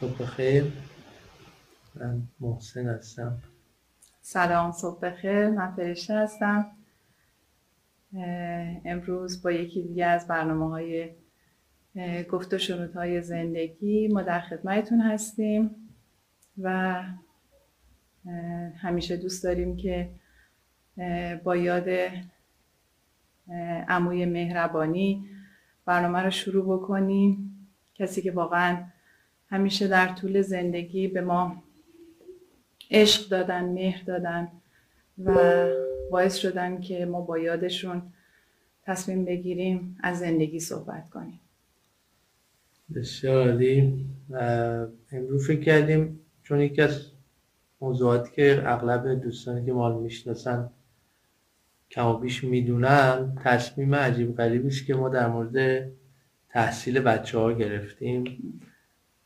صبح بخیر. من محسن هستم. سلام صبح بخیر. من فرشته هستم. امروز با یکی دیگه از برنامه های گفت و شنود های زندگی ما در خدمتتون هستیم و همیشه دوست داریم که با یاد عموی مهربانی برنامه رو شروع بکنیم. کسی که واقعا همیشه در طول زندگی به ما عشق دادن مهر دادن و باعث شدن که ما با یادشون تصمیم بگیریم از زندگی صحبت کنیم. بسیار عالی. امروز فکر کردیم چون یکی از موضوعاتی که اغلب دوستانی که مال می‌شناسن کم و بیش می‌دونن تصمیم عجیب غریبی که ما در مورد تحصیل بچه ها گرفتیم.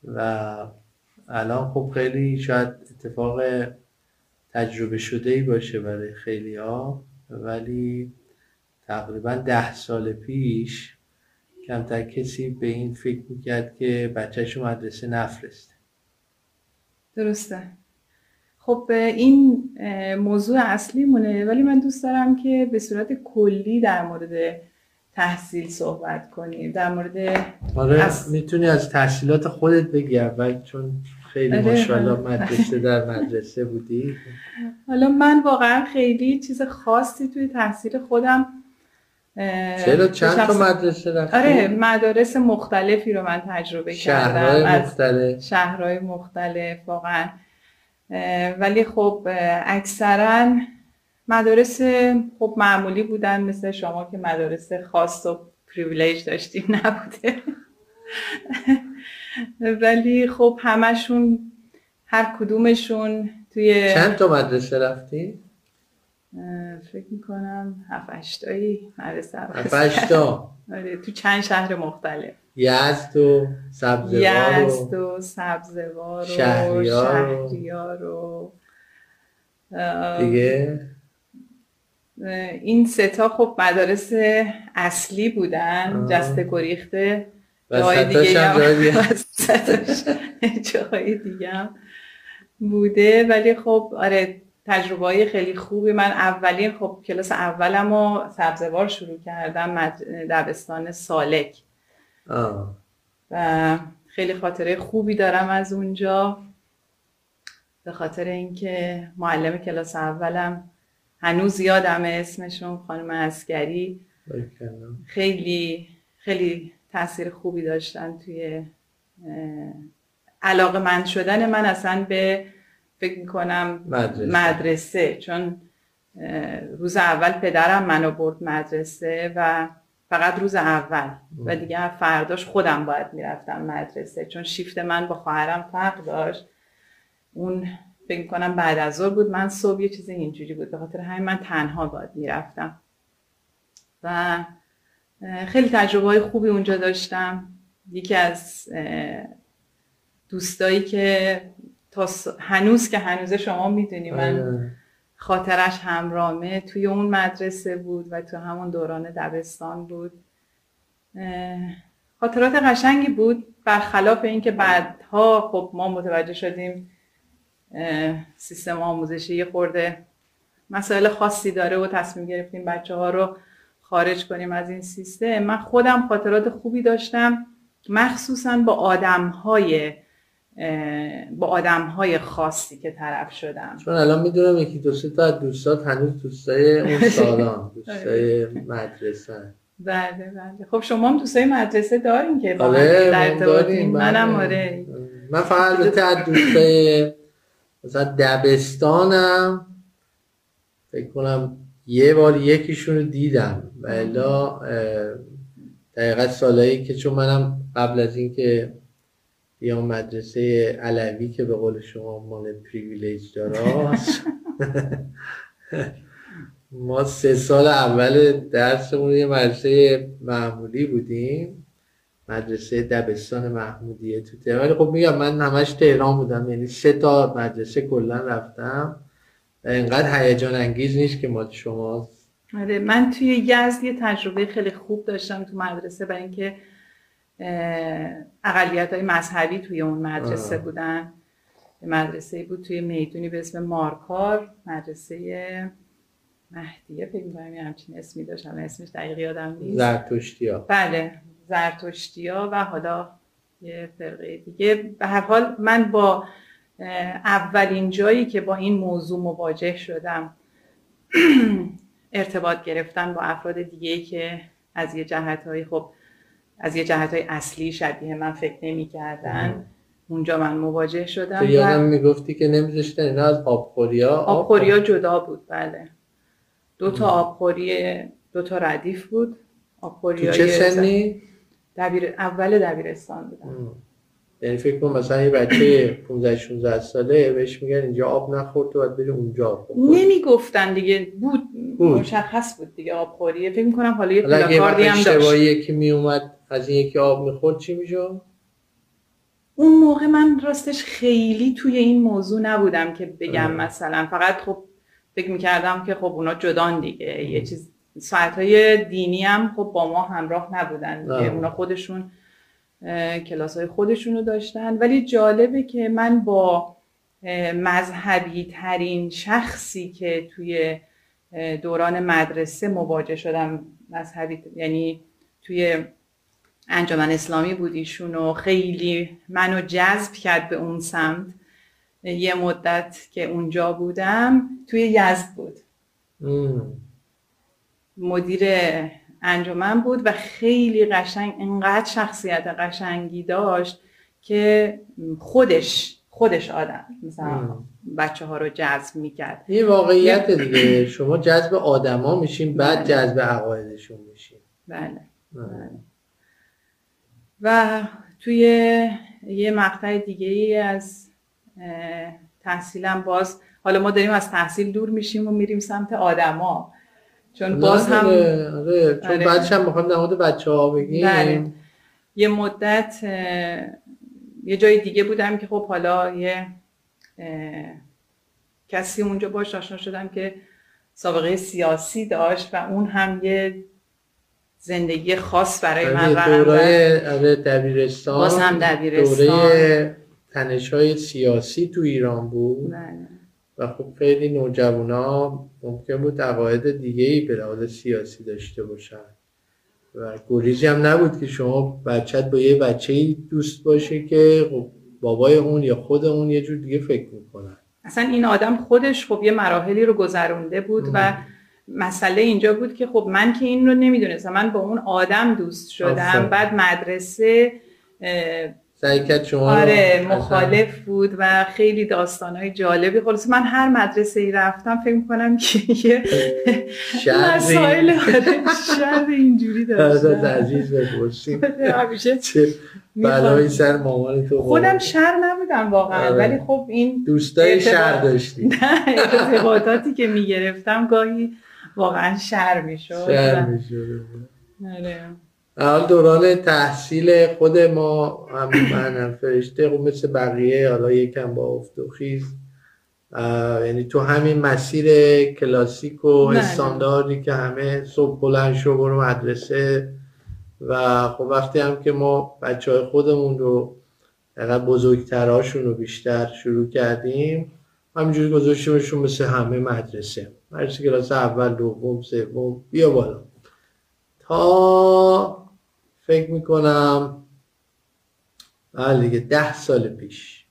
و الان خب خیلی شاید اتفاق تجربه شده ای باشه برای خیلی ها ولی تقریبا ده سال پیش کمتر کسی به این فکر می‌کرد که بچهشو مدرسه نفرسته. درسته. خب این موضوع اصلی مونه ولی من دوست دارم که به صورت کلی در مورد تحصیل صحبت کنیم. در مورد آره می‌تونی از تحصیلات خودت بگی اول چون خیلی آره. ماشاءالله مدرسه در مدرسه بودی. حالا من واقعا خیلی چیز خاصی توی تحصیل خودم چرا؟ چند تا مدرسه رفتی؟ آره مدارس مختلفی رو من تجربه شهرهای کردم مختلف. شهرهای مختلف واقعا. ولی خب اکثرا مدارس خب معمولی بودن مثل شما که مدارس خاص و پریویلیج داشتیم نبوده. ولی خب همشون هر کدومشون توی چند تا مدرسه رفتی؟ فکر می‌کنم هفت هشتایی مدرسه هفت آره تو چند شهر مختلف. یزد و سبزوار یزد و سبزوار و شهریار و دیگه؟ این ستا خب مدارس اصلی بودن جسته گریخته جای دیگه جای دیگه. بوده. ولی خب آره تجربه های خیلی خوبی. من اولین خب کلاس اولم و سبزوار شروع کردم دبستان سالک. آه. و خیلی خاطره خوبی دارم از اونجا. به خاطر اینکه معلم کلاس اولم هنوز یادم اسمشون خانم اسکری خیلی خیلی تاثیر خوبی داشتن توی علاقه من شدن من اصلا به فکر می‌کنم مدرسه, مدرسه. چون روز اول پدرم منو برد مدرسه و فقط روز اول و دیگه فرداش خودم باید می‌رفتم مدرسه چون شیفت من با خواهرم فرق داشت. اون فکر کنم بعد از ظهر بود. من صبح یه چیز اینجوری بود. به خاطر همین من تنها باید می‌رفتم. و خیلی تجربه های خوبی اونجا داشتم. یکی از دوستایی که تا هنوز که هنوز شما می‌دونی من آره. خاطرش همرامه. توی اون مدرسه بود و تو همون دوران دبستان بود. خاطرات قشنگی بود. برخلاف اینکه بعدها خب ما متوجه شدیم سیستم آموزشی یه خورده مسائل خاصی داره و تصمیم گرفتیم بچه ها رو خارج کنیم از این سیستم. من خودم خاطرات خوبی داشتم مخصوصا با آدم های با آدم های خاصی که طرف شدم. چون الان می‌دونم یکی دو سه تا دوستات هنوز دوستای اون سالان دوستای مدرسه. بله بله. خب شما هم دوستای مدرسه دارین که با آره در داریم منم آره. من فقط البته دوستای مثلا دبستانم فکر کنم یه بار یکیشون رو دیدم. و الا دقیقا سالایی که چون منم قبل از اینکه بیام مدرسه علوی که به قول شما مال پریویلیج داره ما سه سال اول درسمون یه مدرسه معمولی بودیم. مدرسه دبستان محمودیه تو تهران. ولی خب میگم من همش تهران بودم یعنی سه تا مدرسه کلا رفتم. اینقدر هیجان انگیز نیست که ما شما. آره من توی یزد یه تجربه خیلی خوب داشتم تو مدرسه برای اینکه اقلیت های مذهبی توی اون مدرسه بودن. مدرسه بود توی می‌دونی به اسم مارکار. مدرسه مهدیه فکر می‌کنم همچین اسمی داشتم اسمش دقیق یادم نیست. زرتشتیا. بله. زرتشتیا و حالا یه فرقه دیگه. به هر حال من با اولین جایی که با این موضوع مواجه شدم ارتباط گرفتن با افراد دیگه که از یه جهت های خب از یه جهت های اصلی شبیه من فکر نمی کردن اونجا من مواجه شدم تو یادم می‌گفتی که نمیذاشتن اینا از آبخوریا آبخوریا جدا بود بله. دو تا آبخوری دو تا ردیف بود. آبخوری تو چه سنی؟ دبیر اول دبیرستان بودم. یعنی فکر کنم مثلا یه بچه 15 16 ساله بهش میگن اینجا آب نخور تو باید بری اونجا نمی‌گفتن دیگه. بود, بود. مشخص بود دیگه آبخوریه فکر می‌کنم حالا یه پلاکاردی هم داشت. که میومد از این یکی آب می‌خورد چی میشه اون موقع من راستش خیلی توی این موضوع نبودم که بگم مثلا. فقط خب فکر می‌کردم که خب اونا جدان دیگه. یه چیز ساعت های دینی هم خب با ما همراه نبودن دیگه. اونا خودشون کلاس های خودشون رو داشتن. ولی جالبه که من با مذهبی ترین شخصی که توی دوران مدرسه مواجه شدم مذهبی یعنی توی انجمن اسلامی بود ایشون و خیلی منو جذب کرد به اون سمت. یه مدت که اونجا بودم توی یزد بود. مدیر انجمن بود و خیلی قشنگ انقدر شخصیت قشنگی داشت که خودش خودش آدم مثلا بچه ها رو جذب می‌کرد. این واقعیت دیگه شما جذب آدما میشین بعد بله. جذب عقایدشون میشین. بله. بله. و توی یه مقطع دیگه ای از تحصیلم باز حالا ما داریم از تحصیل دور میشیم و میریم سمت آدما. چون باز هم آره, آره. چون آره. بعدش هم می‌خوایم در بچه ها بگیم بله. یه مدت یه جای دیگه بودم که خب حالا یه کسی اونجا باش آشنا شدم که سابقه سیاسی داشت و اون هم یه زندگی خاص برای من دوره آره دبیرستان باز هم دبیرستان دوره تنش های سیاسی تو ایران بود بله. و خب خیلی نوجوانا ممکن بود عقاید دیگه ای به لحاظ سیاسی داشته باشن. و گریزی هم نبود که شما بچت با یه بچه دوست باشه که خب بابای اون یا خود اون یه جور دیگه فکر می‌کنن. اصلا این آدم خودش خب یه مراحلی رو گذرونده بود و مسئله اینجا بود که خب من که این رو نمی‌دونستم. من با اون آدم دوست شدم. بعد مدرسه سعی شما آره مخالف بود و خیلی داستانهای جالبی. خلاص من هر مدرسه ای رفتم فکر می‌کنم که یه مسائل آره شر اینجوری داشتم. عزیز بپرسیم. بلایی سر مامان تو خودم شر نبودم واقعا آره. ولی خب این دوستای شر داشتی. ارتباطاتی که می‌گرفتم گاهی واقعا شر می‌شد. شر می‌شد. آره. حال دوران تحصیل خود ما هم من فرشته خب مثل بقیه حالا یکم با افت و خیز. یعنی تو همین مسیر کلاسیک و استانداردی که همه صبح بلند شو برو مدرسه. و خب وقتی هم که ما بچه های خودمون رو بزرگتر بزرگترهاشون رو بیشتر شروع کردیم همینجوری گذاشتیمشون مثل همه مدرسه. مدرسه کلاس اول دوم سوم بیا بالا. تا فکر می‌کنم بله دیگه ده سال پیش.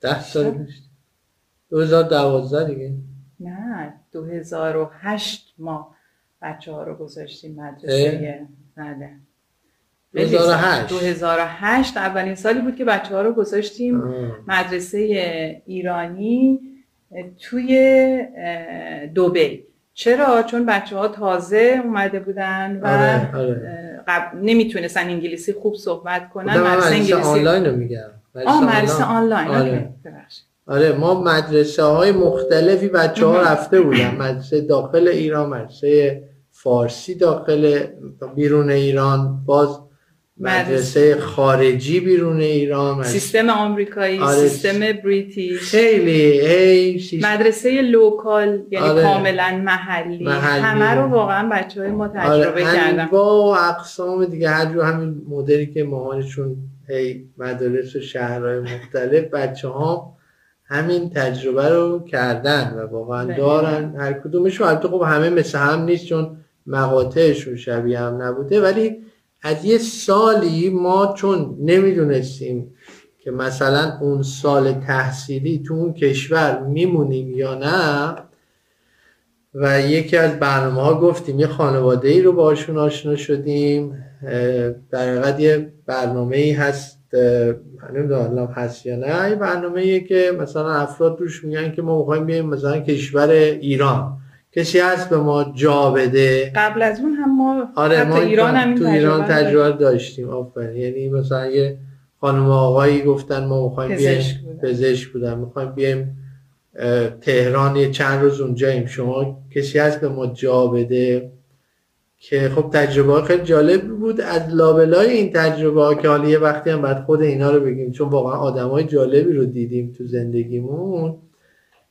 ده سال پیش. 2012 دیگه. نه 2008 ما بچه ها رو گذاشتیم مدرسه. بله. 2008 2008 اولین سالی بود که بچه ها رو گذاشتیم مدرسه ایرانی توی دوبی چرا؟ چون بچه ها تازه اومده بودن و آره، آره. قبل نمی‌تونستن انگلیسی خوب صحبت کنن مدرسه انگلیسی. آنلاین رو میگم. آه مدرسه آنلاین. آره. آره ما مدرسه های مختلفی بچه ها رفته بودن. مدرسه داخل ایران مدرسه فارسی داخل بیرون ایران. باز مدرسه خارجی بیرون ایران سیستم آمریکایی آره سیستم بریتیش. خیلی هی مدرسه لوکال یعنی آره. کاملا محلی. محلی. همه رو واقعا بچه های ما تجربه آره کردن. با اقسام دیگه هر جو همین مدلی که ماهانشون هی مدارس و شهرهای مختلف بچه ها همین تجربه رو کردن و واقعا دارن هر کدومشون. البته خب همه مثل هم نیست چون مقاطعشون شبیه هم نبوده ولی از یه سالی ما چون نمی‌دونستیم که مثلا اون سال تحصیلی تو اون کشور میمونیم یا نه و یکی از برنامه ها گفتیم یه خانواده ای رو باشون آشنا شدیم. در یه برنامه ای هست نمی‌دونم هست یا نه یه برنامه ایه که مثلا افراد روش میگن که ما می‌خوایم بیایم مثلا کشور ایران. کسی هست به ما جا بده؟ قبل از اون هم ما آره ما ایران هم تو ایران تجربه داشتیم آفرین. یعنی مثلا یه خانم آقایی گفتن ما می‌خوایم بیایم پزشک بودن. می‌خوایم بیایم تهران یه چند روز اونجاییم. شما کسی هست به ما جا بده؟ که خب تجربه خیلی جالب بود. از لابلای این تجربه که حالا یه وقتی هم بعد خود اینا رو بگیم چون واقعا آدم های جالبی رو دیدیم تو زندگیمون.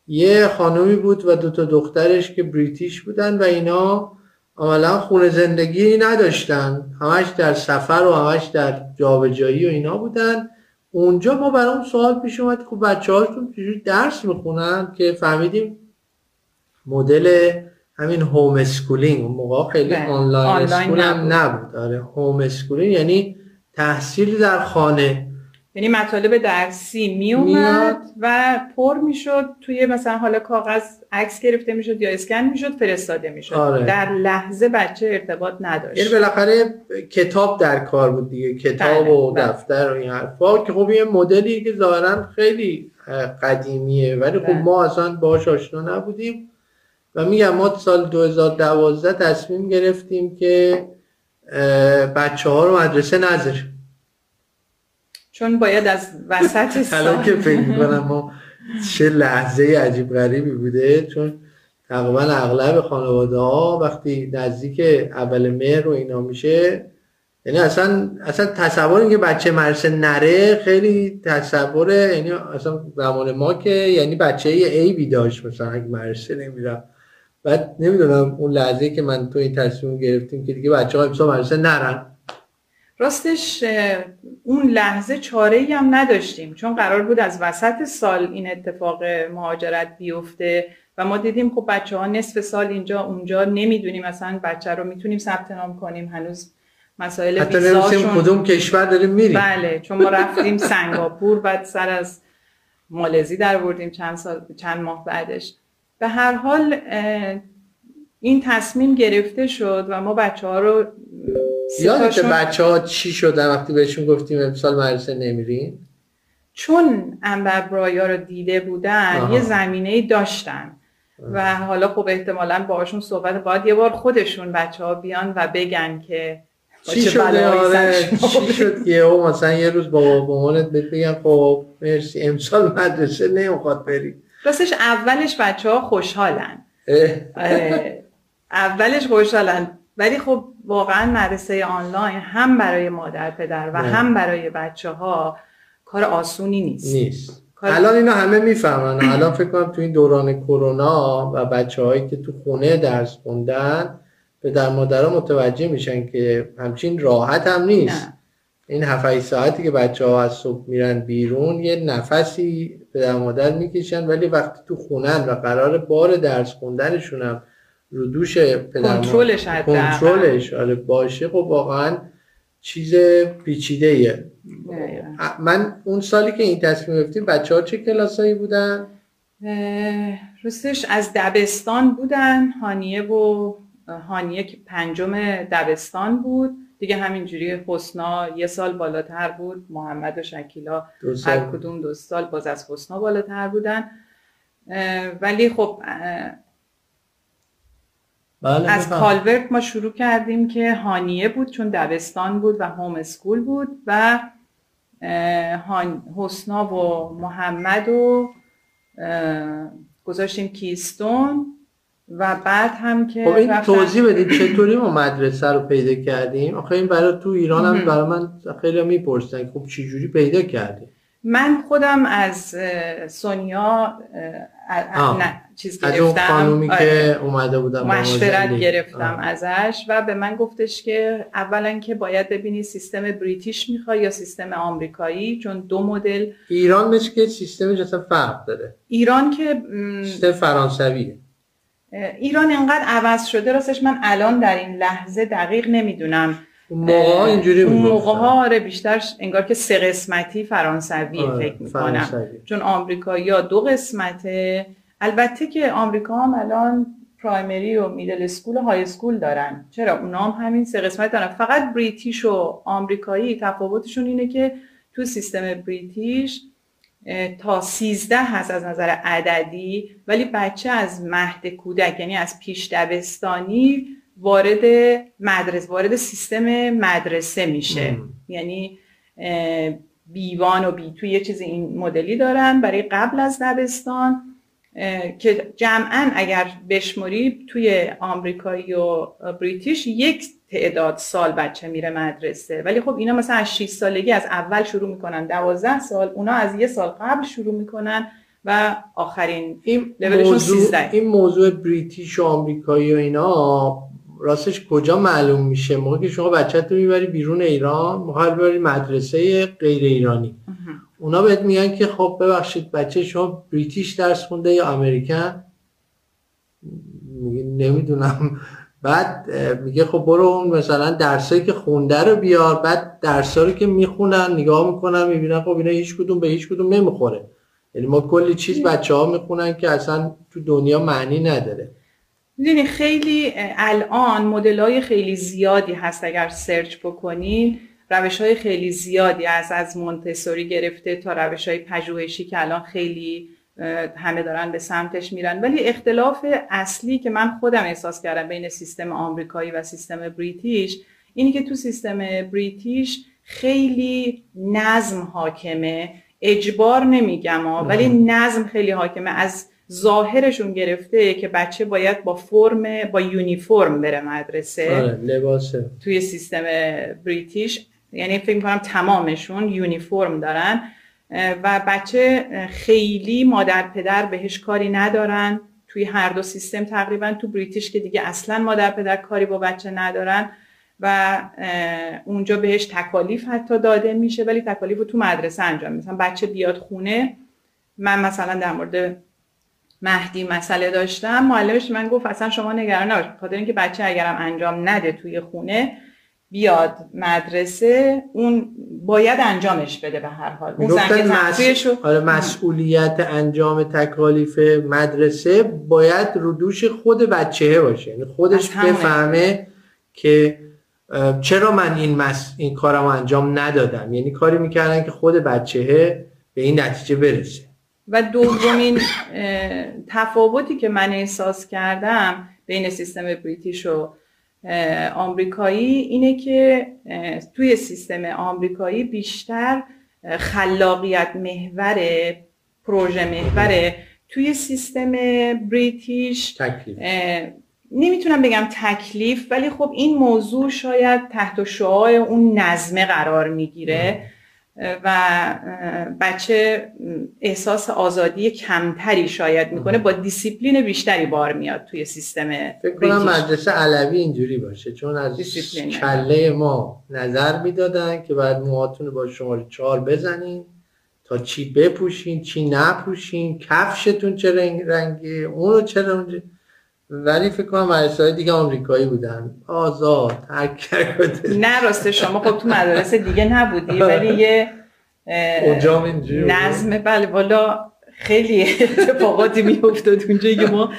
یه خانومی بود و دو تا دخترش که بریتیش بودن و اینا عملا خونه زندگی نداشتن. همش در سفر و همش در جابجایی و اینا بودن. اونجا ما برام سوال پیش اومد خب بچه هاشون درس می‌خونن؟ که فهمیدیم مدل همین homeschooling اون موقع خیلی بله. online school هم نبود. آره homeschooling یعنی تحصیل در خانه. یعنی مطالب درسی می اومد و پر می‌شد. توی مثلا حالا کاغذ عکس گرفته می‌شد یا اسکن می‌شد فرستاده می‌شد. آره. در لحظه بچه ارتباط نداشت. یعنی بالاخره کتاب در کار بود دیگه کتاب بله، و بله. دفتر و این حرفا. که خب یه مدلی که ظاهرا خیلی قدیمیه ولی خب بله. ما اصلا باش آشنا نبودیم. و میگم ما سال 2012 تصمیم گرفتیم که بچه ها رو مدرسه نذاریم. چون باید از وسط سال که فکر می‌کنم ما چه لحظه عجیب غریبی بوده چون تقریبا اغلب خانواده ها وقتی نزدیک اول مهر و اینا میشه یعنی اصلا اصلا تصور اینکه بچه مرسه نره خیلی تصوره یعنی اصلا زمان ما که یعنی بچه ای بی داشت مثلا اگه مرسه نمیرم بعد نمی‌دونم اون لحظه که من تو این تصمیم گرفتیم که دیگه بچه ها امسا مرسه نرن. راستش اون لحظه چاره ای هم نداشتیم. چون قرار بود از وسط سال این اتفاق مهاجرت بیفته و ما دیدیم خب بچه ها نصف سال اینجا اونجا نمی‌دونیم مثلا بچه رو می‌تونیم ثبت نام کنیم. هنوز مسائل حتی ویزاشون کدوم کشور داریم میریم. بله چون ما رفتیم سنگاپور بعد سر از مالزی در بردیم چند سال چند ماه بعدش. به هر حال این تصمیم گرفته شد و ما بچه ها رو یادت بچه ها چی شدن وقتی بهشون گفتیم امسال مدرسه نمیرین؟ چون انبر برایا رو دیده بودن یه زمینه داشتن. و حالا خب احتمالا باهاشون صحبت باید یه بار خودشون بچه ها بیان و بگن که چی شده؟ آره چی شد که او مثلا یه روز با مامانت بگم خب مرسی امسال مدرسه نمی‌خواد بری. راستش اولش بچه ها خوشحالن. اولش خوشحالن. ولی خب واقعا مدرسه آنلاین هم برای مادر پدر و هم برای بچه ها کار آسونی نیست. نیست. الان اینا همه می‌فهمن. الان فکر کنم تو این دوران کرونا و بچه هایی که تو خونه درس خوندن به در مادرها متوجه میشن که همچین راحت هم نیست. نه. این هفت ساعتی که بچه ها از صبح میرن بیرون یه نفسی به در مادر می‌کشن ولی وقتی تو خونن و قرار بار درس خوندنشون هم رو دوش کنترلش کنترلش آره باشه. خب واقعا چیز پیچیده ایه من اون سالی که این تصمیم گرفتیم بچه ها چه کلاسایی بودن؟ راستش از دبستان بودن. هانیه و هانیه که پنجم دبستان بود. دیگه همینجوری حسنا یه سال بالاتر بود. محمد و شکیلا هر کدوم دو سال باز از حسنا بالاتر بودن. ولی خب بله از کالورت ما شروع کردیم که هانیه بود چون دبستان بود و هوم اسکول بود و حسنا و محمد و گذاشتیم کیستون و بعد هم که خب این توضیح بدید چطوری ما مدرسه رو پیدا کردیم؟ آخه این برای تو ایران هم. برای من خیلی می‌پرسن خب چی جوری پیدا کردیم من خودم از سونیا. نه چیز گرفتم آره. که اومده ما مشورت. گرفتم آه. ازش و به من گفتش که اولا که باید ببینی سیستم بریتیش می‌خوای یا سیستم آمریکایی چون دو مدل ایران مثل که سیستمش اصلا فرق داره ایران که سیستم فرانسویه ایران انقدر عوض شده راستش من الان در این لحظه دقیق نمی‌دونم موقع ها اینجوری اون. موقع ها آره بیشتر انگار که سه قسمتی فرانسوی آره، فکر می‌کنم. فرانسوی. چون آمریکا یا دو قسمته. البته که آمریکا هم الان پرایمری و میدل اسکول و های اسکول دارن. چرا؟ اونا هم همین سه قسمت دارن. فقط بریتیش و آمریکایی تفاوتشون اینه که تو سیستم بریتیش تا 13 هست از نظر عددی ولی بچه از مهد کودک یعنی از پیش دبستانی وارد مدرسه وارد سیستم مدرسه میشه مم. یعنی بیوان و بی تو یه چیز این مدلی دارن برای قبل از دبستان که جمعا اگر بشموری توی آمریکایی و بریتیش یک تعداد سال بچه میره مدرسه ولی خب اینا مثلا از 6 سالگی از اول شروع می‌کنن 12 سال اونا از یه سال قبل شروع می‌کنن و آخرین این لولشون موضوع 13. این موضوع بریتیش و آمریکایی و اینا راستش کجا معلوم میشه؟ موقع که شما بچت رو می‌بری بیرون ایران می‌خوای ببری مدرسه غیر ایرانی. اونا بهت میگن که خب ببخشید بچه شما بریتیش درس خونده یا امریکن نمی‌دونم. بعد میگه خب برو اون مثلا درسایی که خونده رو بیار. بعد درسا رو که می‌خونن نگاه می‌کنن می‌بینن خب اینا هیچ کدوم به هیچ کدوم نمی‌خوره. یعنی ما کلی چیز بچه ها می‌خونن که اصلا تو دنیا معنی نداره. می‌دونی خیلی الان مدل های خیلی زیادی هست اگر سرچ بکنین روش های خیلی زیادی از از مونتسوری گرفته تا روش های پژوهشی که الان خیلی همه دارن به سمتش میرن. ولی اختلاف اصلی که من خودم احساس کردم بین سیستم آمریکایی و سیستم بریتیش اینی که تو سیستم بریتیش خیلی نظم حاکمه. اجبار نمیگم ولی نظم خیلی حاکمه. از ظاهرشون گرفته که بچه باید با فرم با یونیفرم بره مدرسه. آره لباسه توی سیستم بریتیش. یعنی فکر کنم تمامشون یونیفرم دارن. و بچه خیلی مادر پدر بهش کاری ندارن. توی هر دو سیستم تقریبا تو بریتیش که دیگه اصلا مادر پدر کاری با بچه ندارن و اونجا بهش تکالیف حتی داده میشه ولی تکالیف رو تو مدرسه انجام. مثلا بچه بیاد خونه من مثلا در مورد مهدی مسئله داشتم معلمش من گفت اصلا شما نگران نباش. خاطر اینکه بچه اگرم انجام نده توی خونه بیاد مدرسه اون باید انجامش بده به هر حال. اون مس... آره مسئولیت انجام تکالیف مدرسه باید رو دوش خود بچه باشه. یعنی خودش. بفهمه که چرا من این مس... این کارم انجام ندادم. یعنی کاری می‌کردن که خود بچه به این نتیجه برسه. و دومین تفاوتی که من احساس کردم بین سیستم بریتیش و آمریکایی اینه که توی سیستم آمریکایی بیشتر خلاقیت محوره پروژه محوره توی سیستم British تکلیف. نمی‌تونم بگم تکلیف ولی خب این موضوع شاید تحت شعاع اون نظمه قرار می‌گیره. و بچه احساس آزادی کمتری شاید می‌کنه با دیسیپلین بیشتری بار میاد توی سیستم فکر کنم. مدرسه علوی اینجوری باشه چون از کله ما نظر می‌دادن که بعد موهاتون با شماره چهار بزنین تا چی بپوشین چی نپوشین کفشتون چه رنگ رنگی اونو چرا اونجا ولی فکر کنم مدرسه های دیگه آمریکایی بودن. آزاد هر کرده نه راسته شما خب تو مدرسه دیگه نبودی ولی یه. نظم بله والا خیلی اتفاقاتی میافتاد اونجا که ما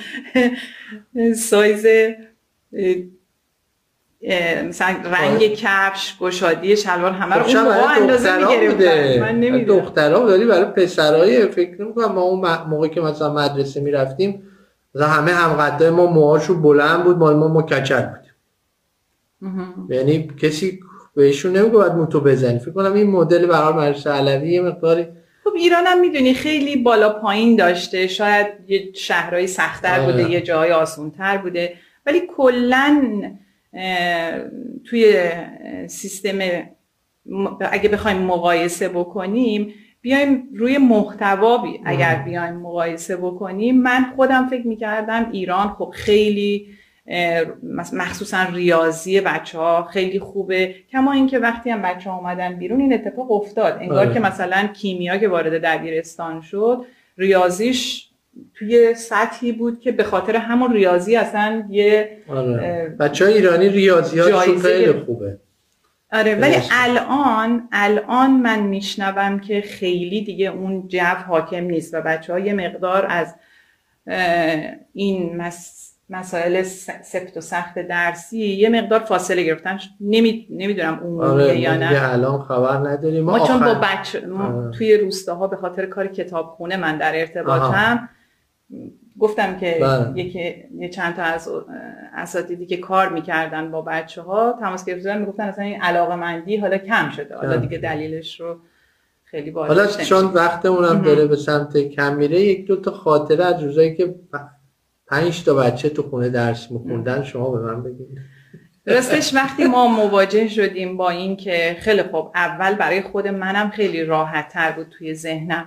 سایز مثلا رنگ کفش گشادی شلوار همه رو خب اون اندازه می‌گرفتن. من نمی‌دونم. دخترها داری برای پسرهای فکر نمی‌کنم ما اون م- موقع که مثلا مدرسه می‌رفتیم مثلا همه همقدای ما موهاشون بلند بود مال ما مکچل بود. یعنی کسی بهشون نمیگه باید موتو بزنی. فکر کنم این مدل برای مدرسه علوی یه مقداری خب ایران هم می‌دونی خیلی بالا پایین داشته. شاید یه شهرهای سختتر بوده یه جای آسونتر بوده. ولی کلا توی سیستم اگه بخوایم مقایسه بکنیم بیایم روی محتوا اگر بیایم مقایسه بکنیم من خودم فکر می‌کردم ایران خب خیلی مخصوصا ریاضی بچه ها خیلی خوبه. کما اینکه وقتی هم بچه ها اومدن بیرون این اتفاق افتاد. انگار که مثلا کیمیا که وارد دبیرستان شد ریاضیش توی سطحی بود که به خاطر همون ریاضی اصلا یه آره. بچه های ایرانی ریاضی خیلی خوبه. آره ولی الان الان من میشنوم که خیلی دیگه اون جو حاکم نیست و بچه ها یه مقدار از این مسائل سفت و سخت درسی یه مقدار فاصله گرفتن. نمی... نمی‌دونم اون آره یا نه. الان خبر نداریم. ما, چون با بچه ما توی روستاها به خاطر کار کتابخونه من در ارتباطم گفتم که بله. یکی یه چند تا از اساتیدی که کار می‌کردن با بچه ها تماس گرفتن می‌گفتن اصلا این علاقه مندی حالا کم شده. حالا دیگه دلیلش رو خیلی حالا چون وقتمون هم داره به سمت کم میره یک دو تا خاطره از روزایی که پنج تا بچه تو خونه درس میخوندن شما به من بگید. راستش وقتی ما مواجه شدیم با این که خیلی خوب اول برای خود منم خیلی راحت تر بود توی ذهنم.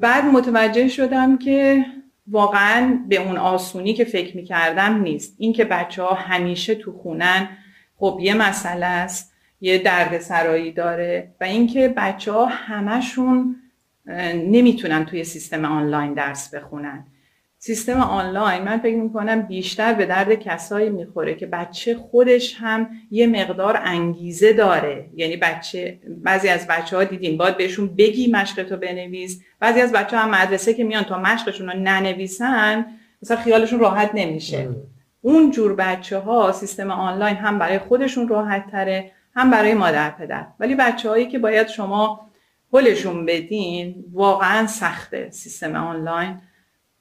بعد متوجه شدم که واقعا به اون آسونی که فکر می‌کردم نیست. این که بچه ها همیشه تو خونن خب یه مسئله است یه درد سرایی داره و اینکه بچه ها همشون نمی‌تونن توی سیستم آنلاین درس بخونن. سیستم آنلاین من فکر می‌کنم بیشتر به درد کسایی می‌خوره که بچه خودش هم یه مقدار انگیزه داره. یعنی بچه بعضی از بچه ها دیدیم باید بهشون بگی مشقتو بنویس. بعضی از بچه ها هم مدرسه که میان تا مشقشون رو ننویسن مثلا خیالشون راحت نمیشه. اون جور بچه ها سیستم آنلاین هم برای خودشون راحت تره هم برای مادر پدر. ولی بچه هایی که باید شما هلشون بدین واقعا سخته سیستم آنلاین.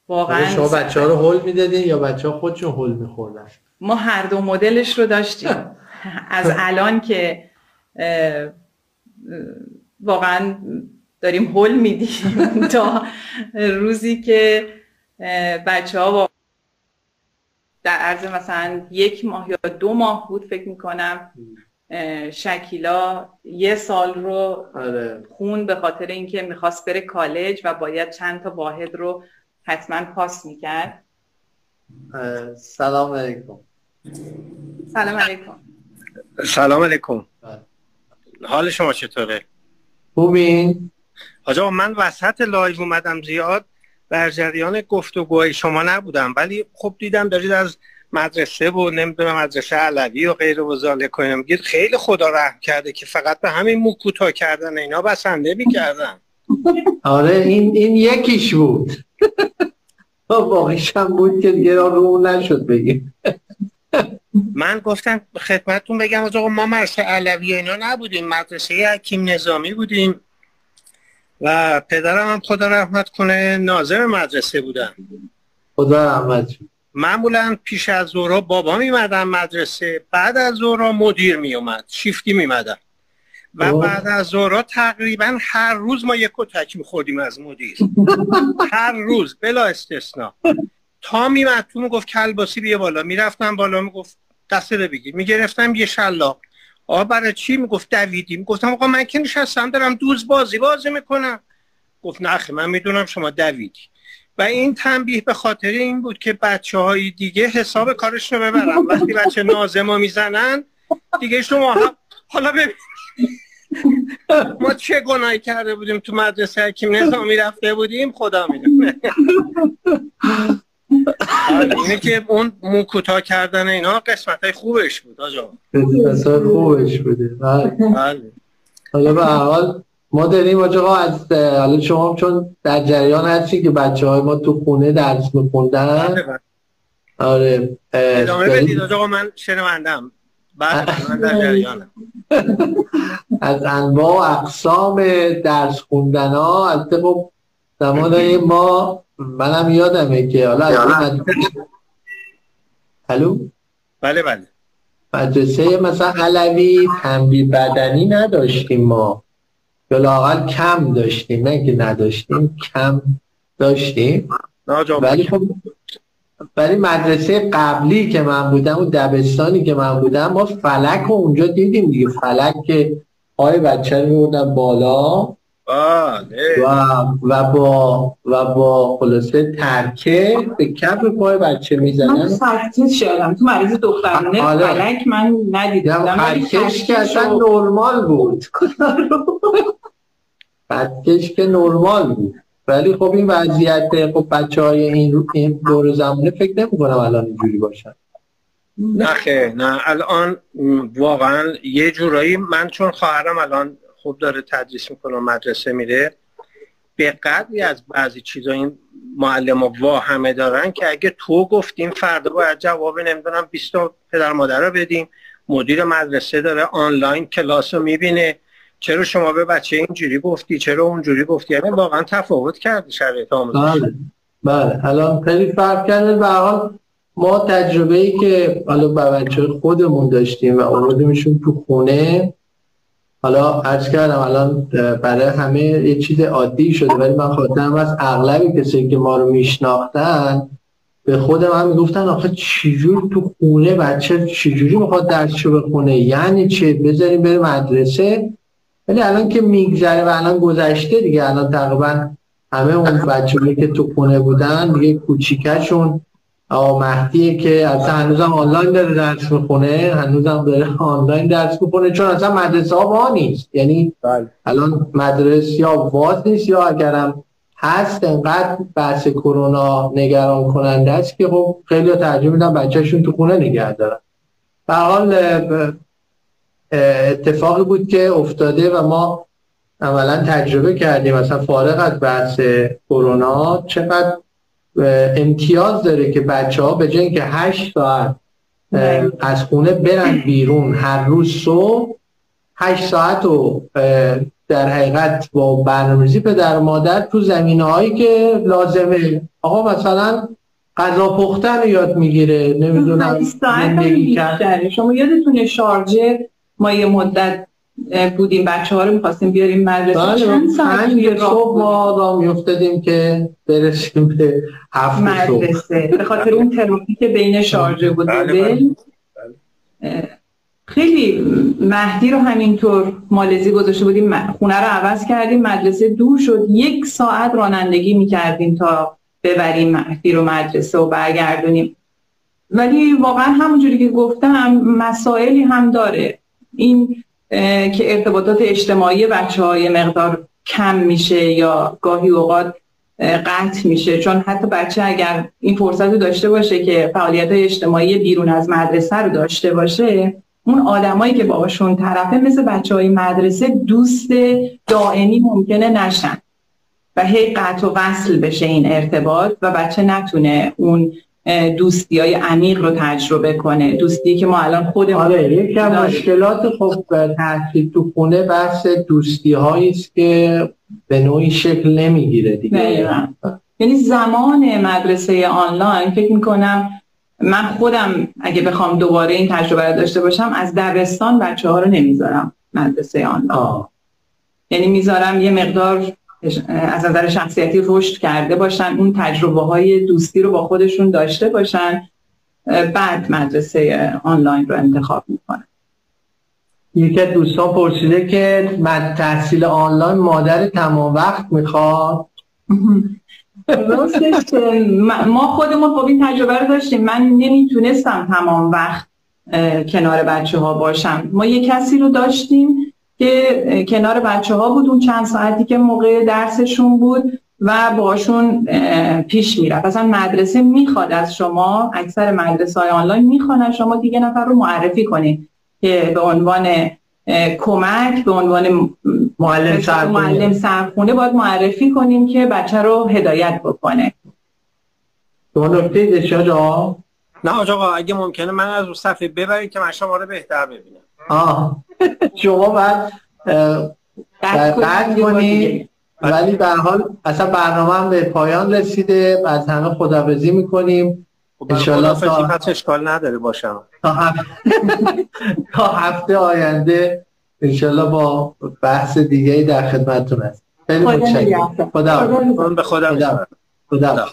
واقعا شما بچه ها رو هول می‌دادین یا بچه ها خودشون هول میخوردن؟ ما هر دو مدلش رو داشتیم. از الان که واقعا داریم هول میدیم تا روزی که بچه ها در عرض مثلا یک ماه یا دو ماه بود فکر می‌کنم شکیلا یه سال رو آره. خون به خاطر اینکه می‌خواست بره کالج و باید چند تا واحد رو حتما پاس می‌کرد. سلام علیکم. سلام علیکم. سلام علیکم. بله. حال شما چطوره؟ خوبین؟ حاج من وسط live اومدم زیاد. در جریان گفتگوهای شما نبودم ولی خب دیدم دارید از مدرسه و نمی‌دونم مدرسه علوی و غیر و ذالک کنیم خیلی خدا رحم کرده که فقط به همین مو کوتاه کردن اینا بسنده می‌کردن. آره این این یکیش بود. باقیش هم بود که دیگه رو نشد بگیم من گفتم خدمتتون بگم از آقا ما مدرسه علوی اینا نبودیم مدرسه حکیم نظامی بودیم و پدرم هم خدا رحمت کنه ناظر مدرسه بودن. خدا رحمت معمولا پیش از ظهر بابا میمدن مدرسه بعد از ظهر مدیر میومد شیفتی میمدن و بعد از ظهر تقریبا هر روز ما یک کتک میخوردیم از مدیر. هر روز بلا استثنا. تا میمد تو می‌گفت کلباسی بیه بالا. می‌رفتم بالا می‌گفت دسته رو بگیر. می‌گرفتم یه شلاق. آقا برای چی؟ می‌گفت دویدی می‌گفتم آقا من که نشستم دارم دوز بازی بازی می‌کنم. گفت نخه من می‌دونم شما دویدی. و این تنبیه به خاطر این بود که بچه های دیگه حساب کارش رو ببرن. وقتی بچه نازما می‌زنن دیگه شما هم حالا ببین ما چه گناهی کرده بودیم تو مدرسه حکیم نظامی رفته بودیم خدا می‌دونه. اینه که اون مو کوتاه کردن اینا قسمت های خوبش بود آجا. قسمت های خوبش بوده. بله. بله. حالا به حال ما داریم آجا از حالا شما چون در جریان هستی که بچه های ما تو خونه درس میخوندن. بله، آره ادامه بدید آجا من شنوندم در جریانم. از انواع و اقسام درس خوندن ها از خب زمان ما منم یادمه که حالا هلو بله بله. مدرسه مثلا علوی تنبیه بدنی نداشتیم ما. یا لاقل کم داشتیم نه که نداشتیم کم داشتیم. ولی خب ولی مدرسه قبلی که من بودم و دبستانی که من بودم ما فلک رو اونجا دیدیم دیگه. فلک که پای بچه رو بالا. بله. و, و با و با خلاصه ترکه به کف پای بچه می‌زنن من سختیت شدم تو مریض دخترانه آره. فلک من ندیدم خطکش که اصلا نرمال بود. خطکش که نرمال بود. ولی خب این وضعیت خب بچه های این, این دور زمانه فکر نمی کنم الان اینجوری باشن. نه. نه الان واقعا یه جورایی من چون خواهرم الان خوب داره تدریس می‌کنه و مدرسه میره به قدری از بعضی چیزا این معلم وا همه دارن که اگه تو گفتیم فردا باید جواب نمی‌دونم 20 پدر مادر رو بدیم. مدیر مدرسه داره آنلاین کلاس رو می‌بینه. چرا شما به بچه اینجوری گفتی؟ چرا اونجوری گفتی؟ یعنی واقعا تفاوت کرد شرایط آموزش. بله. بله. الان خیلی فرق کرده. به حال ما تجربه ای که حالا با بچه خودمون داشتیم و آوردیمشون تو خونه حالا عرض کردم الان برای همه یه چیز عادی شده ولی من خاطرم از اغلب کسی که ما رو میشناختن به خودم هم می‌گفتن آخه چجور تو خونه بچه چجوری می‌خواد درسشو بخونه؟ یعنی چه؟ بذاریم بره مدرسه. ولی الان که میگذره و الان گذشته دیگه الان تقریبا همه اون بچه‌هایی که تو خونه بودن دیگه کوچیکشون آقا مهدیه که اصلا هنوزم آنلاین داره درس می‌خونه هنوزم داره آنلاین درس می‌خونه چون اصلا مدرسه ها وا نیست یعنی بله. الان مدرسه یا واز نیست یا اگرم هست انقدر بحث کرونا نگران کننده است که خب خیلی ترجیح میدن بچهشون تو خونه نگه دارن به حال اتفاقی بود که افتاده و ما اولا تجربه کردیم. مثلا فارغ از بحث کرونا چقدر امتیاز داره که بچه ها به جای که هشت ساعت از خونه برن بیرون هر روز صبح هشت ساعت رو در حقیقت با برنامه‌ریزی پدر مادر تو زمینه هایی که لازمه. آقا مثلا غذا پختن یاد می‌گیره نمی‌دونم زندگی شما یادتونه شارجه ما یه مدت بودیم بچه ها رو می‌خواستیم بیاریم مدرسه. بله چند ساعت صبح ما را میفتدیم که برسیم به هفت مدرسه. به خاطر اون ترافیک بین شارجه بود. بله بله. خیلی مهدی رو همینطور مالزی گذاشته بودیم. خونه رو عوض کردیم. مدرسه دور شد. یک ساعت رانندگی می‌کردیم تا ببریم مهدی رو مدرسه و برگردونیم. ولی واقعا همونجوری که گفتم مسائلی هم داره. این که ارتباطات اجتماعی بچه های مقدار کم میشه یا گاهی اوقات قطع میشه. چون حتی بچه اگر این فرصت رو داشته باشه که فعالیت اجتماعی بیرون از مدرسه رو داشته باشه اون آدمایی که باشون طرفه مثل بچه های مدرسه دوست دائمی ممکنه نشن و هی قطع و وصل بشه این ارتباط و بچه نتونه اون دوستی های عمیق رو تجربه کنه. دوستی که ما الان خود آره از مشکلات خب تحصیل تو خونه بحث دوستی است که به نوعی شکل نمی‌گیره دیگه. یعنی زمان مدرسه آنلاین فکر می‌کنم من خودم اگه بخوام دوباره این تجربه رو داشته باشم از دبستان بچه ها رو نمی‌ذارم مدرسه آنلاین. یعنی می‌ذارم یه مقدار از نظر شخصیتی رشد کرده باشن اون تجربه های دوستی رو با خودشون داشته باشن. بعد مدرسه آنلاین رو انتخاب می‌کنن. یکی از دوستان پرسیده که من تحصیل آنلاین مادر تمام وقت می‌خواد. ما خودمون خب این تجربه رو داشتیم. من نمی‌تونستم تمام وقت کنار بچه ها باشم. ما یه کسی رو داشتیم که کنار بچه ها بود. اون چند ساعتی که موقع درسشون بود و باشون پیش می‌رفت. اصلا مدرسه می‌خواد از شما اکثر مدرسه های آنلاین می‌خوان شما دیگه نفر رو معرفی کنید که به عنوان کمک به عنوان معلم سرخونه. معلم سرخونه باید معرفی کنیم که بچه رو هدایت بکنه. دو نکته نه آقا اگه ممکنه من از صفحه ببرید که من شما رو بهتر ببینم. آه. شما بعد قطع کنی ولی به حال اصلا برنامه هم به پایان رسیده از همه خداحافظی می‌کنیم. خب، انشالله تا اشکال نداره باشم. تا هفته آینده انشالله با بحث دیگه در خدمتتون هست خیلی خدا متشکرم. خدا خدا به خدا خدا خدا